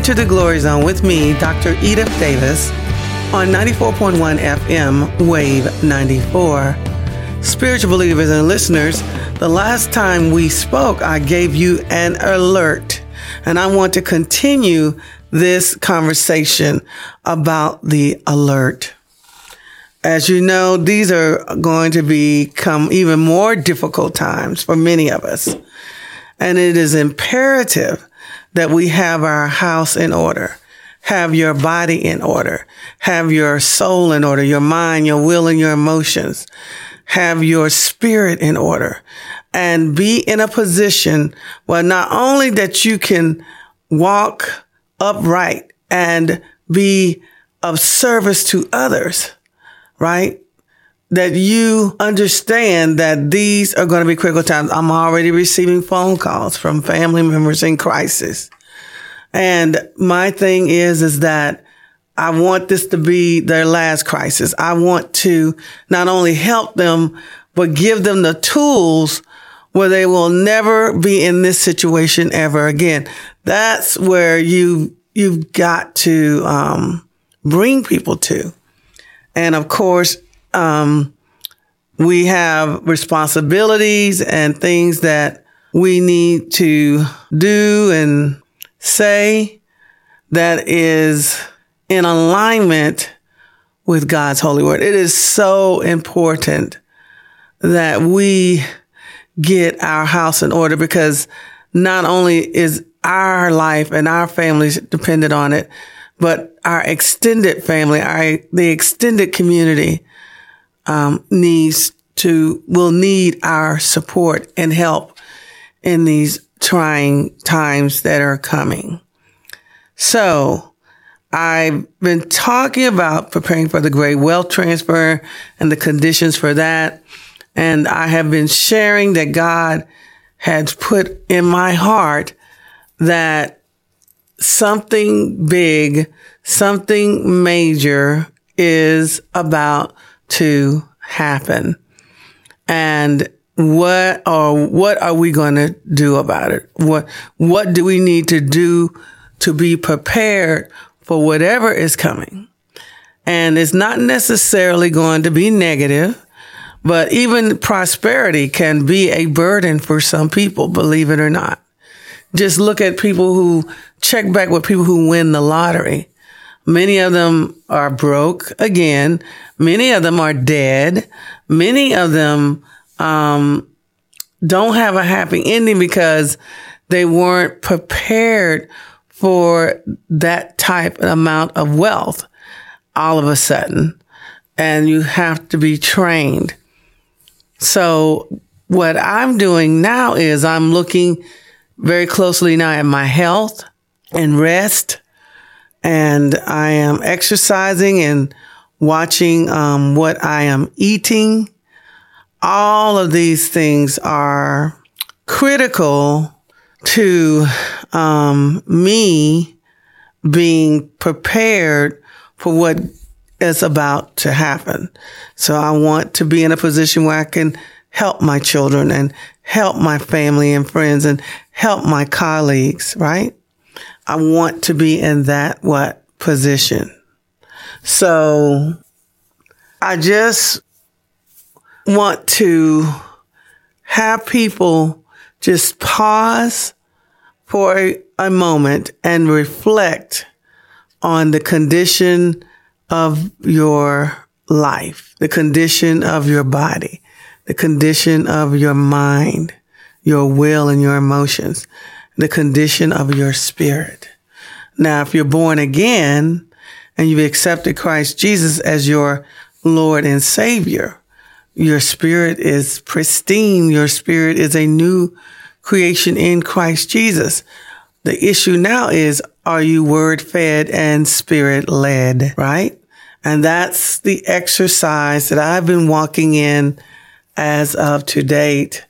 Enter the Glory Zone with me, Dr. Edith Davis, on 94.1 FM, Wave 94. Spiritual believers and listeners, the last time we spoke, I gave you an alert, and I want to continue this conversation about the alert. As you know, these are going to become even more difficult times for many of us. And it is imperative that we have our house in order, have your body in order, have your soul in order, your mind, your will, and your emotions, have your spirit in order, and be in a position where not only that you can walk upright and be of service to others, right? That you understand that these are going to be critical times. I'm already receiving phone calls from family members in crisis. And my thing is, is that I want this to be their last crisis. I want to not only help them, but give them the tools where they will never be in this situation ever again. That's where you, you've got to, um, bring people to. And of course, um, we have responsibilities and things that we need to do and say that is in alignment with God's holy word. It is so important that we get our house in order because not only is our life and our families dependent on it, but our extended family, our the extended community um, needs to will need our support and help in these trying times that are coming. So I've been talking about preparing for the great wealth transfer and the conditions for that. And I have been sharing that God has put in my heart that something big, something major is about to happen. And what or what are we going to do about it? What, what do we need to do to be prepared for whatever is coming? And it's not necessarily going to be negative, but even prosperity can be a burden for some people, believe it or not. Just look at people who check back with people who win the lottery. Many of them are broke again. Many of them are dead. Many of them, um, don't have a happy ending because they weren't prepared for that type amount of wealth all of a sudden. And you have to be trained. So what I'm doing now is I'm looking very closely now at my health and rest. And I am exercising and watching um, what I am eating. All of these things are critical to um, me being prepared for what is about to happen. So I want to be in a position where I can help my children and help my family and friends and help my colleagues, right? I want to be in that what position. So I just want to have people just pause for a, a moment and reflect on the condition of your life, the condition of your body, the condition of your mind, your will and your emotions, the condition of your spirit. Now, if you're born again and you've accepted Christ Jesus as your Lord and Savior, your spirit is pristine. Your spirit is a new creation in Christ Jesus. The issue now is, are you word fed and spirit led, right? And that's the exercise that I've been walking in as of to date.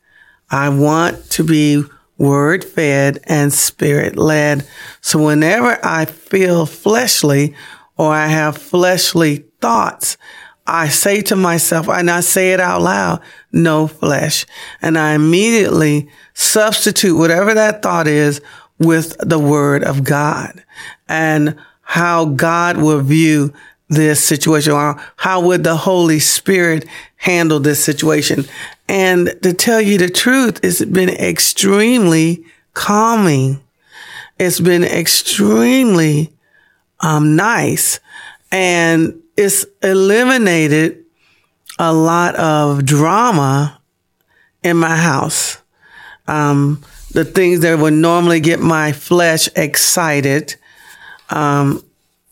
I want to be word fed and spirit led. So whenever I feel fleshly or I have fleshly thoughts, I say to myself, and I say it out loud, no flesh. And I immediately substitute whatever that thought is with the word of God and how God will view this situation or how would the Holy Spirit handle this situation. And to tell you the truth, it's been extremely calming. It's been extremely um, nice and it's eliminated a lot of drama in my house. Um, the things that would normally get my flesh excited um,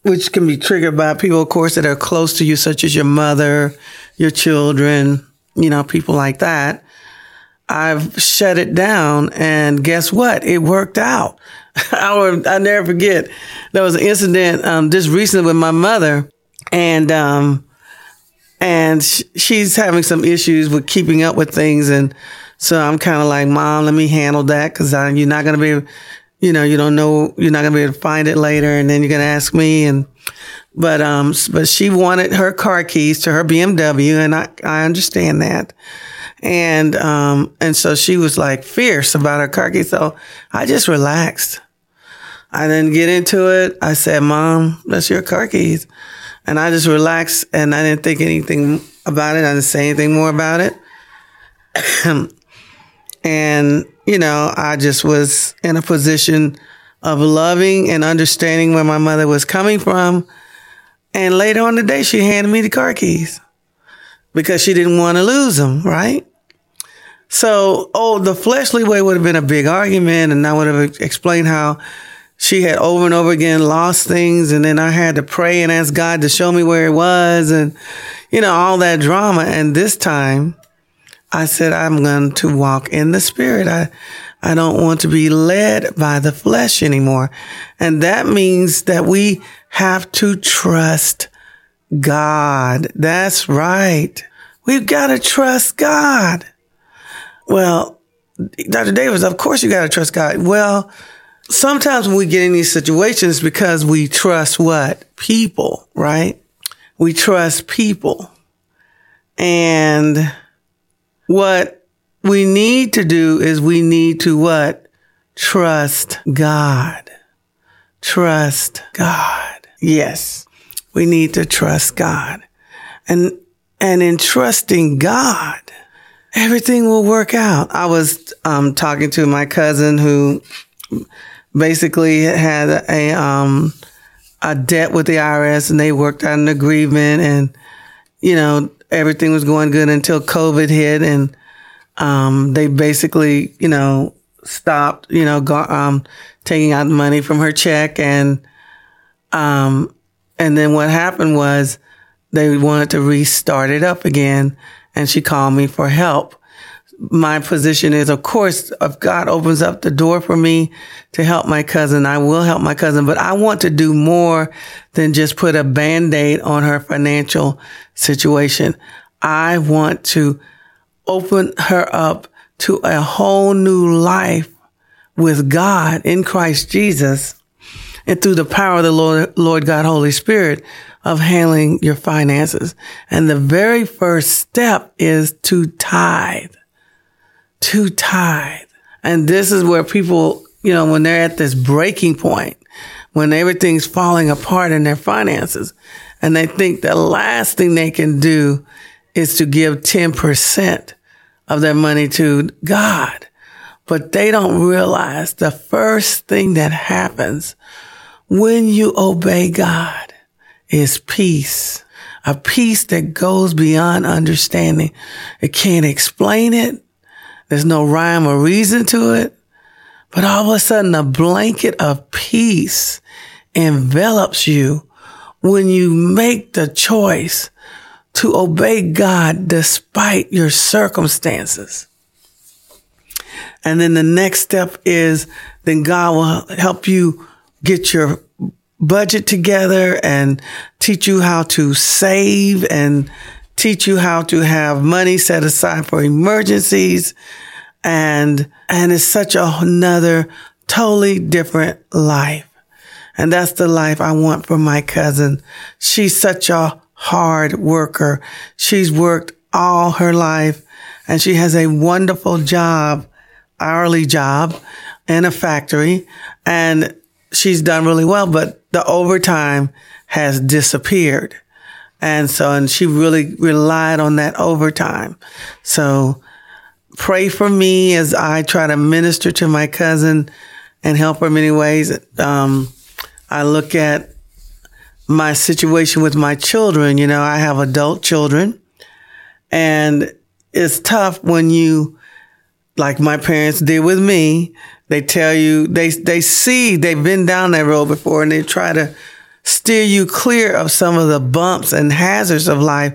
which can be triggered by people, of course, that are close to you, such as your mother, your children, you know, people like that. I've shut it down and guess what? It worked out. I will, I never forget. There was an incident, um, just recently with my mother and, um, and sh- she's having some issues with keeping up with things. And so I'm kind of like, mom, let me handle that because you're not going to be you know, you don't know, you're not going to be able to find it later. And then you're going to ask me. And, but, um, but she wanted her car keys to her BMW. And I, I understand that. And, um, and so she was like fierce about her car keys. So I just relaxed. I didn't get into it. I said, mom, that's your car keys. And I just relaxed and I didn't think anything about it. I didn't say anything more about it. and you know, I just was in a position of loving and understanding where my mother was coming from. And later on the day, she handed me the car keys because she didn't want to lose them, right? So, oh, the fleshly way would have been a big argument, and I would have explained how she had over and over again lost things, and then I had to pray and ask God to show me where it was, and you know, all that drama. And this time, I said, I'm going to walk in the spirit. I, I don't want to be led by the flesh anymore. And that means that we have to trust God. That's right. We've got to trust God. Well, Dr. Davis, of course you got to trust God. Well, sometimes when we get in these situations because we trust what? People, right? We trust people. And what we need to do is we need to what? Trust God. Trust God. Yes. We need to trust God. And, and in trusting God, everything will work out. I was, um, talking to my cousin who basically had a, um, a debt with the IRS and they worked out an agreement and, you know, everything was going good until COVID hit and, um, they basically, you know, stopped, you know, go, um, taking out money from her check and, um, and then what happened was they wanted to restart it up again and she called me for help. My position is, of course, if God opens up the door for me to help my cousin, I will help my cousin, but I want to do more than just put a band-aid on her financial situation. I want to open her up to a whole new life with God in Christ Jesus and through the power of the Lord, Lord God, Holy Spirit of handling your finances. And the very first step is to tithe, to tithe. And this is where people, you know, when they're at this breaking point, when everything's falling apart in their finances and they think the last thing they can do is to give 10% of their money to God. But they don't realize the first thing that happens when you obey God is peace. A peace that goes beyond understanding. It can't explain it. There's no rhyme or reason to it. But all of a sudden, a blanket of peace envelops you when you make the choice to obey God despite your circumstances. And then the next step is then God will help you get your budget together and teach you how to save and teach you how to have money set aside for emergencies. And, and it's such another totally different life. And that's the life I want for my cousin. She's such a hard worker. She's worked all her life and she has a wonderful job, hourly job in a factory and she's done really well, but the overtime has disappeared. And so, and she really relied on that overtime. So pray for me as I try to minister to my cousin and help her in many ways. Um, I look at my situation with my children. You know, I have adult children and it's tough when you, like my parents did with me, they tell you, they, they see they've been down that road before and they try to steer you clear of some of the bumps and hazards of life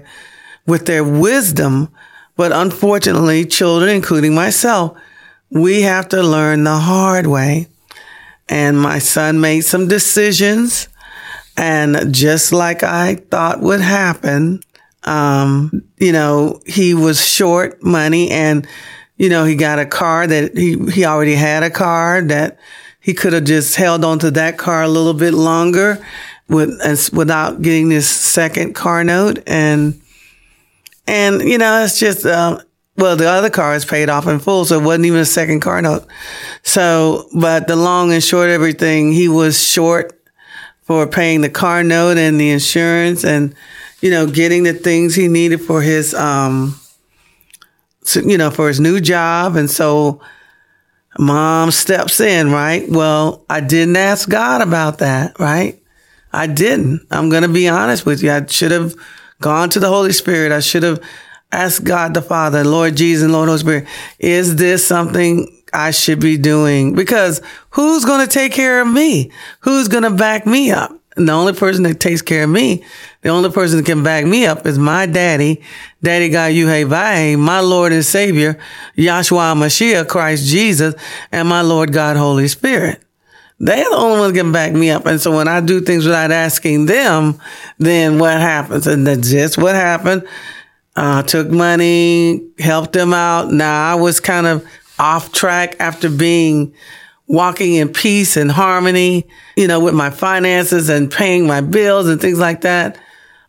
with their wisdom. But unfortunately, children, including myself, we have to learn the hard way. And my son made some decisions. And just like I thought would happen, um, you know, he was short money and, you know, he got a car that he, he already had a car that he could have just held on to that car a little bit longer with, without getting this second car note. And, and, you know, it's just, uh, well, the other car is paid off in full, so it wasn't even a second car note. So, but the long and short everything, he was short for paying the car note and the insurance and, you know, getting the things he needed for his, um, you know, for his new job. And so mom steps in, right? Well, I didn't ask God about that, right? I didn't. I'm going to be honest with you. I should have gone to the Holy Spirit. I should have asked God the Father, Lord Jesus, and Lord Holy Spirit, is this something I should be doing? Because who's going to take care of me? Who's going to back me up? And the only person that takes care of me, the only person that can back me up is my daddy, Daddy God Yuhei my Lord and Savior, Yahshua Mashiach, Christ Jesus, and my Lord God, Holy Spirit. They're the only ones can back me up. And so when I do things without asking them, then what happens? And that's just what happened. Uh, took money, helped them out. Now I was kind of off track after being walking in peace and harmony, you know, with my finances and paying my bills and things like that.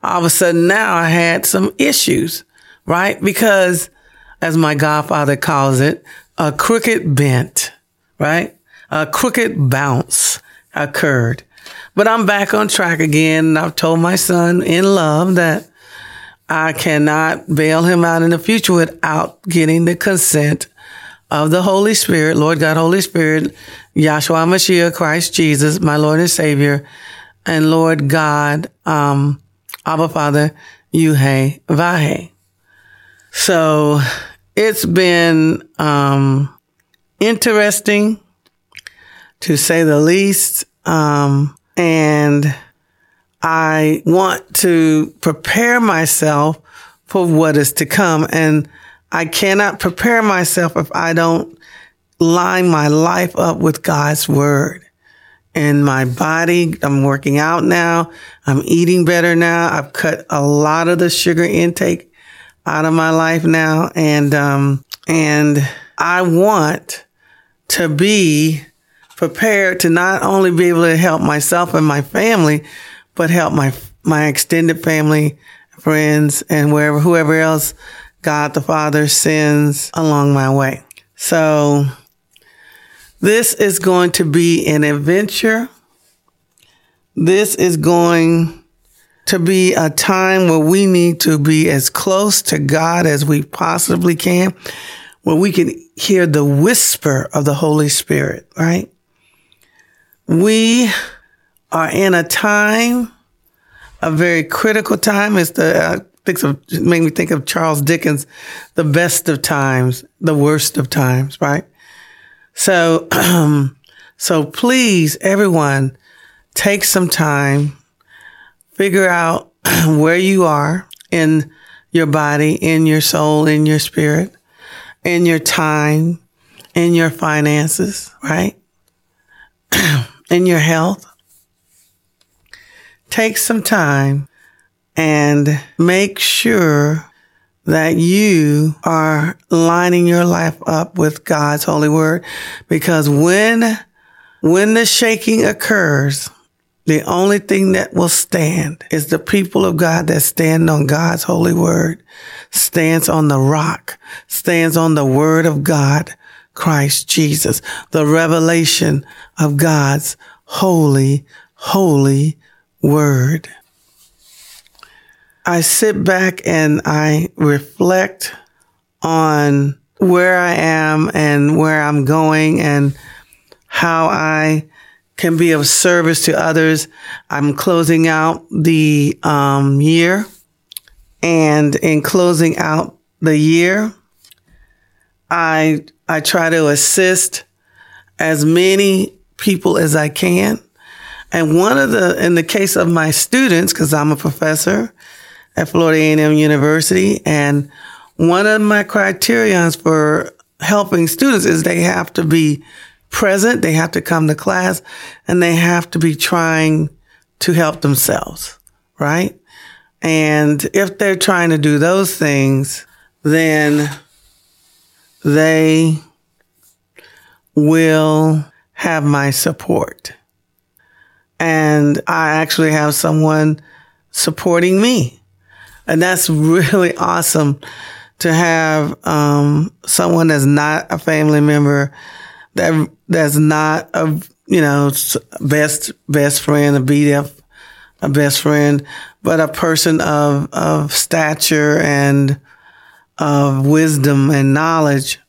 All of a sudden now I had some issues, right? Because as my godfather calls it, a crooked bent, right? A crooked bounce occurred. But I'm back on track again. I've told my son in love that I cannot bail him out in the future without getting the consent of the Holy Spirit, Lord God, Holy Spirit, Yahshua Mashiach, Christ Jesus, my Lord and Savior, and Lord God, um, Abba Father, Yuhe Vahe. So it's been, um, interesting to say the least. Um, and I want to prepare myself for what is to come. And I cannot prepare myself if I don't line my life up with God's word. And my body, I'm working out now. I'm eating better now. I've cut a lot of the sugar intake out of my life now. And, um, and I want to be prepared to not only be able to help myself and my family, but help my, my extended family, friends, and wherever, whoever else God the Father sends along my way. So this is going to be an adventure. This is going to be a time where we need to be as close to God as we possibly can, where we can hear the whisper of the Holy Spirit, right? We are in a time, a very critical time. It's the, uh, thinks of, made me think of Charles Dickens, the best of times, the worst of times, right? So, um, so please, everyone, take some time, figure out where you are in your body, in your soul, in your spirit, in your time, in your finances, right? in your health, take some time and make sure that you are lining your life up with God's holy word. Because when, when the shaking occurs, the only thing that will stand is the people of God that stand on God's holy word, stands on the rock, stands on the word of God Christ Jesus, the revelation of God's holy, holy word. I sit back and I reflect on where I am and where I'm going and how I can be of service to others. I'm closing out the um, year and in closing out the year, I, I try to assist as many people as I can. And one of the, in the case of my students, cause I'm a professor at Florida A&M University and one of my criterions for helping students is they have to be present, they have to come to class, and they have to be trying to help themselves, right? And if they're trying to do those things, then they will have my support. And I actually have someone supporting me. And that's really awesome to have um, someone that's not a family member, that that's not a you know best best friend, a BDF, a best friend, but a person of of stature and of wisdom and knowledge,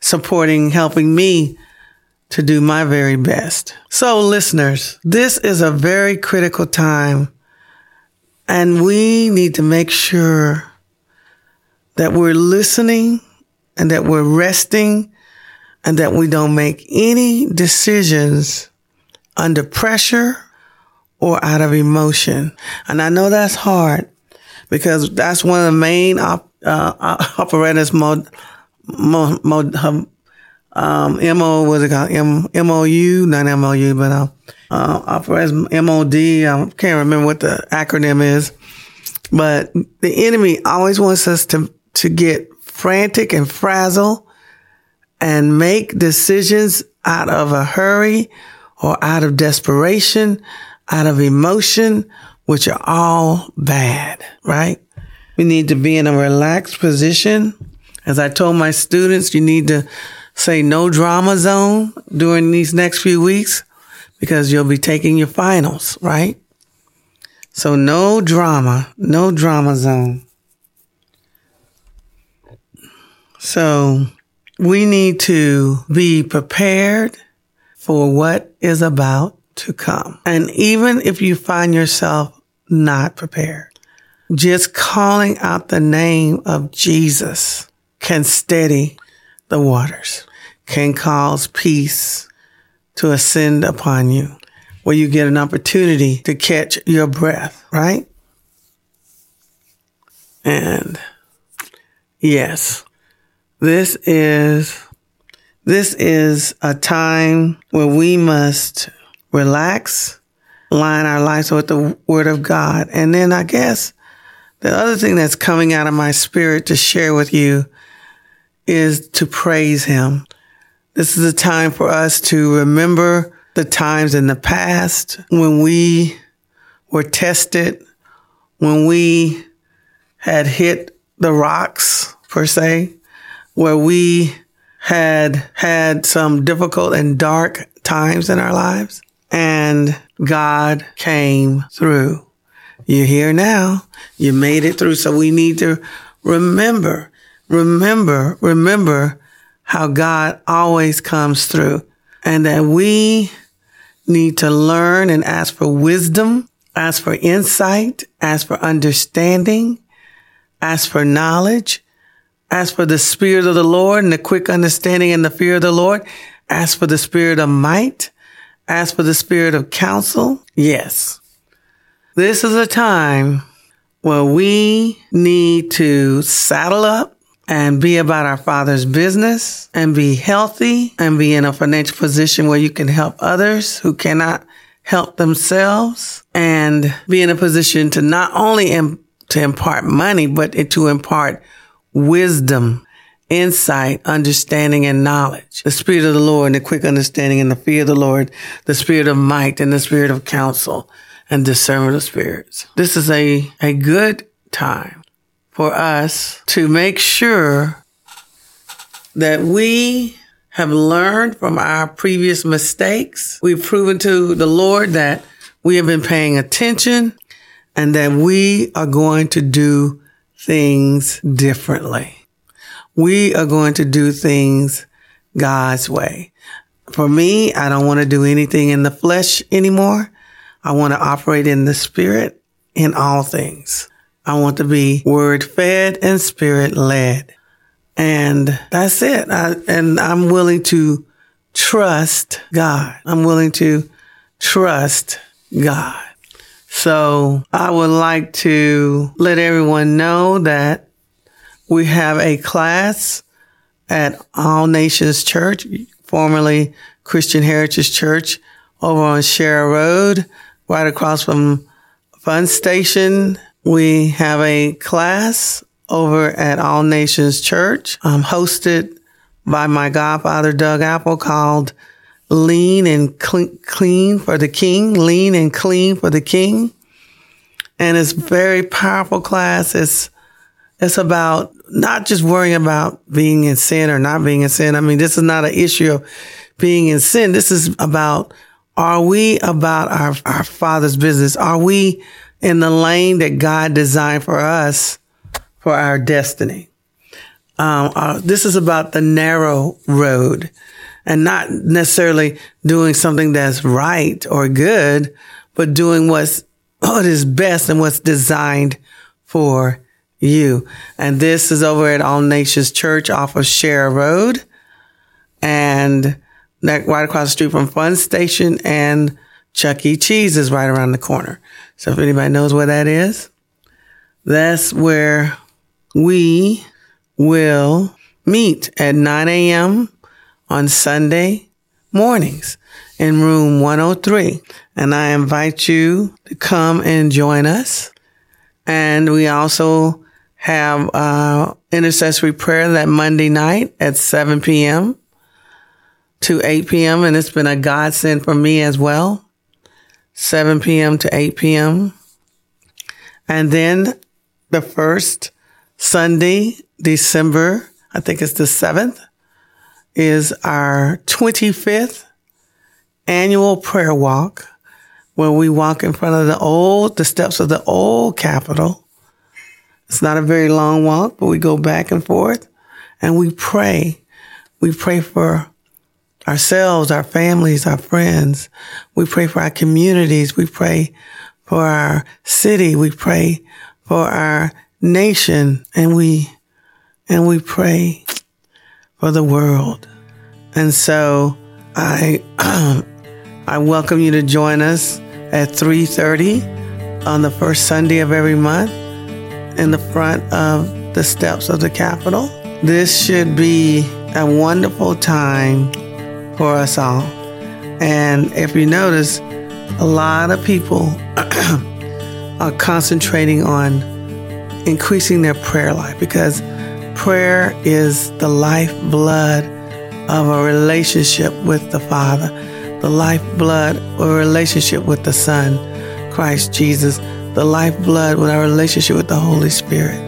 supporting, helping me to do my very best. So, listeners, this is a very critical time, and we need to make sure that we're listening and that we're resting and that we don't make any decisions under pressure or out of emotion. And I know that's hard because that's one of the main op, uh, operators mod, mod, mod um, MO, was it called? M, MOU, not MOU, but, uh, uh, operators MOD. I can't remember what the acronym is, but the enemy always wants us to to get frantic and frazzle and make decisions out of a hurry or out of desperation, out of emotion, which are all bad, right? We need to be in a relaxed position. As I told my students, you need to say no drama zone during these next few weeks because you'll be taking your finals, right? So no drama, no drama zone. So we need to be prepared for what is about to come. And even if you find yourself not prepared, just calling out the name of Jesus can steady the waters, can cause peace to ascend upon you, where you get an opportunity to catch your breath, right? And yes, this is, this is a time where we must relax, line our lives with the word of God. And then I guess the other thing that's coming out of my spirit to share with you is to praise him. This is a time for us to remember the times in the past when we were tested, when we had hit the rocks per se, where we had had some difficult and dark times in our lives and God came through. You're here now. You made it through. So we need to remember, remember, remember how God always comes through and that we need to learn and ask for wisdom, ask for insight, ask for understanding, ask for knowledge, Ask for the spirit of the Lord and the quick understanding and the fear of the Lord. Ask for the spirit of might. Ask for the spirit of counsel. Yes. This is a time where we need to saddle up and be about our Father's business and be healthy and be in a financial position where you can help others who cannot help themselves and be in a position to not only to impart money, but to impart wisdom, insight, understanding, and knowledge. The Spirit of the Lord and the quick understanding and the fear of the Lord, the Spirit of might and the Spirit of counsel and discernment of spirits. This is a, a good time for us to make sure that we have learned from our previous mistakes. We've proven to the Lord that we have been paying attention and that we are going to do things differently. We are going to do things God's way. For me, I don't want to do anything in the flesh anymore. I want to operate in the spirit in all things. I want to be word fed and spirit led. And that's it. I, and I'm willing to trust God. I'm willing to trust God. So I would like to let everyone know that we have a class at All Nations Church, formerly Christian Heritage Church over on Sharer Road, right across from Fun Station. We have a class over at All Nations Church, um, hosted by my godfather, Doug Apple, called Lean and Clean for the King, Lean and Clean for the King. And it's very powerful class. It's, it's about not just worrying about being in sin or not being in sin. I mean, this is not an issue of being in sin. This is about, are we about our, our father's business? Are we in the lane that God designed for us for our destiny? Um, uh, this is about the narrow road and not necessarily doing something that's right or good, but doing what's what is best and what's designed for you. And this is over at All Nations Church off of Sharer Road and that right across the street from Fun Station and Chuck E. Cheese is right around the corner. So if anybody knows where that is, that's where we will meet at 9 a.m. on Sunday mornings in room 103. And I invite you to come and join us. And we also have uh, intercessory prayer that Monday night at 7 p.m. to 8 p.m. And it's been a godsend for me as well. 7 p.m. to 8 p.m. And then the first Sunday, December, I think it's the 7th, is our 25th annual prayer walk where we walk in front of the old, the steps of the old Capitol it's not a very long walk, but we go back and forth and we pray. We pray for ourselves, our families, our friends. We pray for our communities. We pray for our city. We pray for our nation and we, and we pray for the world. And so I, I welcome you to join us at 3.30 on the first Sunday of every month in the front of the steps of the Capitol. This should be a wonderful time for us all. And if you notice, a lot of people are concentrating on increasing their prayer life because prayer is the lifeblood of a relationship with the Father, the lifeblood of a relationship with the Son, Christ Jesus the lifeblood with our relationship with the Holy Spirit.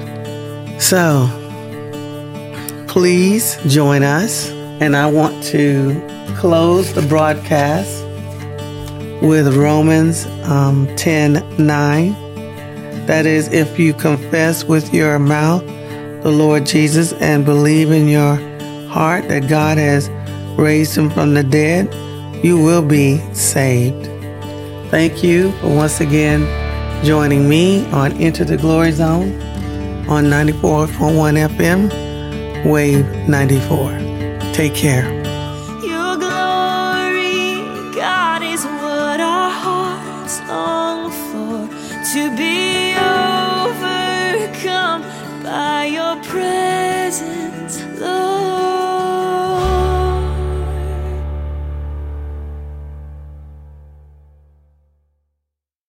So, please join us. And I want to close the broadcast with Romans um, 10 9. That is, if you confess with your mouth the Lord Jesus and believe in your heart that God has raised him from the dead, you will be saved. Thank you for once again joining me on Enter the Glory Zone on 94.1 FM, Wave 94. Take care.